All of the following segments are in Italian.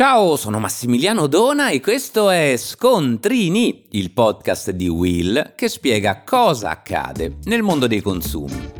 Ciao, sono Massimiliano Dona e questo è Scontrini, il podcast di Will che spiega cosa accade nel mondo dei consumi.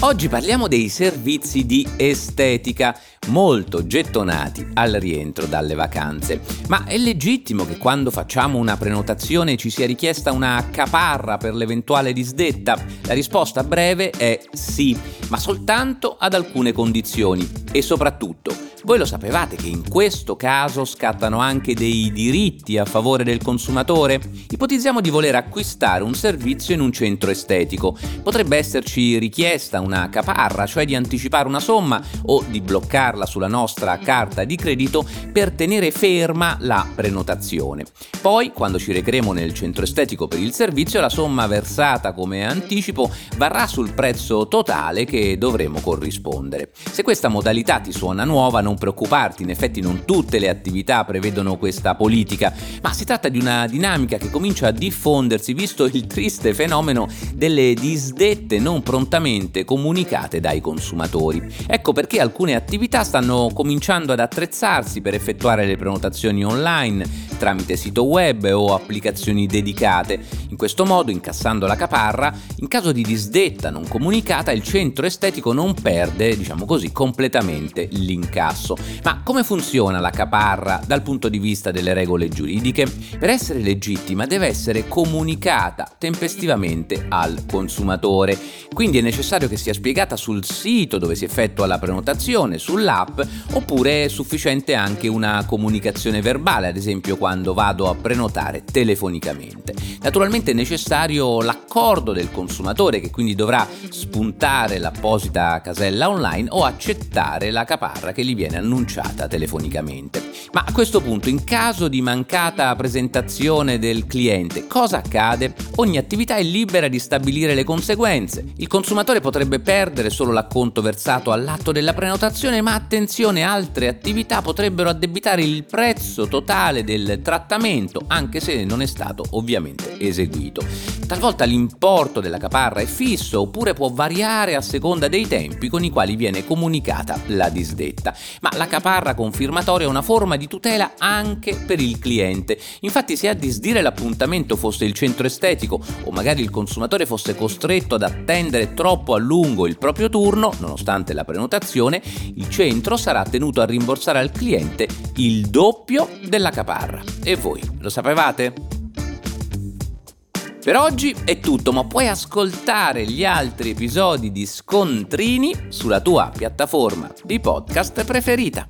Oggi parliamo dei servizi di estetica, molto gettonati al rientro dalle vacanze. Ma è legittimo che quando facciamo una prenotazione ci sia richiesta una caparra per l'eventuale disdetta? La risposta breve è sì, ma soltanto ad alcune condizioni e soprattutto voi lo sapevate che in questo caso scattano anche dei diritti a favore del consumatore? Ipotizziamo di voler acquistare un servizio in un centro estetico. Potrebbe esserci richiesta una caparra, cioè di anticipare una somma o di bloccarla sulla nostra carta di credito per tenere ferma la prenotazione. Poi, quando ci recheremo nel centro estetico per il servizio, la somma versata come anticipo varrà sul prezzo totale che dovremo corrispondere. Se questa modalità ti suona nuova, non preoccuparti, in effetti non tutte le attività prevedono questa politica, ma si tratta di una dinamica che comincia a diffondersi visto il triste fenomeno delle disdette non prontamente comunicate dai consumatori. Ecco perché alcune attività stanno cominciando ad attrezzarsi per effettuare le prenotazioni online tramite sito web o applicazioni dedicate. In questo modo, incassando la caparra, in caso di disdetta non comunicata, il centro estetico non perde, diciamo così, completamente l'incasso. Ma come funziona la caparra dal punto di vista delle regole giuridiche? Per essere legittima deve essere comunicata tempestivamente al consumatore, quindi è necessario che sia spiegata sul sito dove si effettua la prenotazione, sull'app, oppure è sufficiente anche una comunicazione verbale, ad esempio quando vado a prenotare telefonicamente. Naturalmente è necessario l'accordo del consumatore che quindi dovrà spuntare l'apposita casella online o accettare la caparra che gli viene annunciata telefonicamente. Ma a questo punto, in caso di mancata presentazione del cliente, cosa accade? Ogni attività è libera di stabilire le conseguenze. Il consumatore potrebbe perdere solo l'acconto versato all'atto della prenotazione, ma attenzione, altre attività potrebbero addebitare il prezzo totale del trattamento, anche se non è stato ovviamente eseguito. Talvolta l'importo della caparra è fisso oppure può variare a seconda dei tempi con i quali viene comunicata la disdetta, ma la caparra confirmatoria è una forma di tutela anche per il cliente. Infatti se a disdire l'appuntamento fosse il centro estetico o magari il consumatore fosse costretto ad attendere troppo a lungo il proprio turno, nonostante la prenotazione, il centro sarà tenuto a rimborsare al cliente il doppio della caparra. E voi lo sapevate? Per oggi è tutto, ma puoi ascoltare gli altri episodi di Scontrini sulla tua piattaforma di podcast preferita.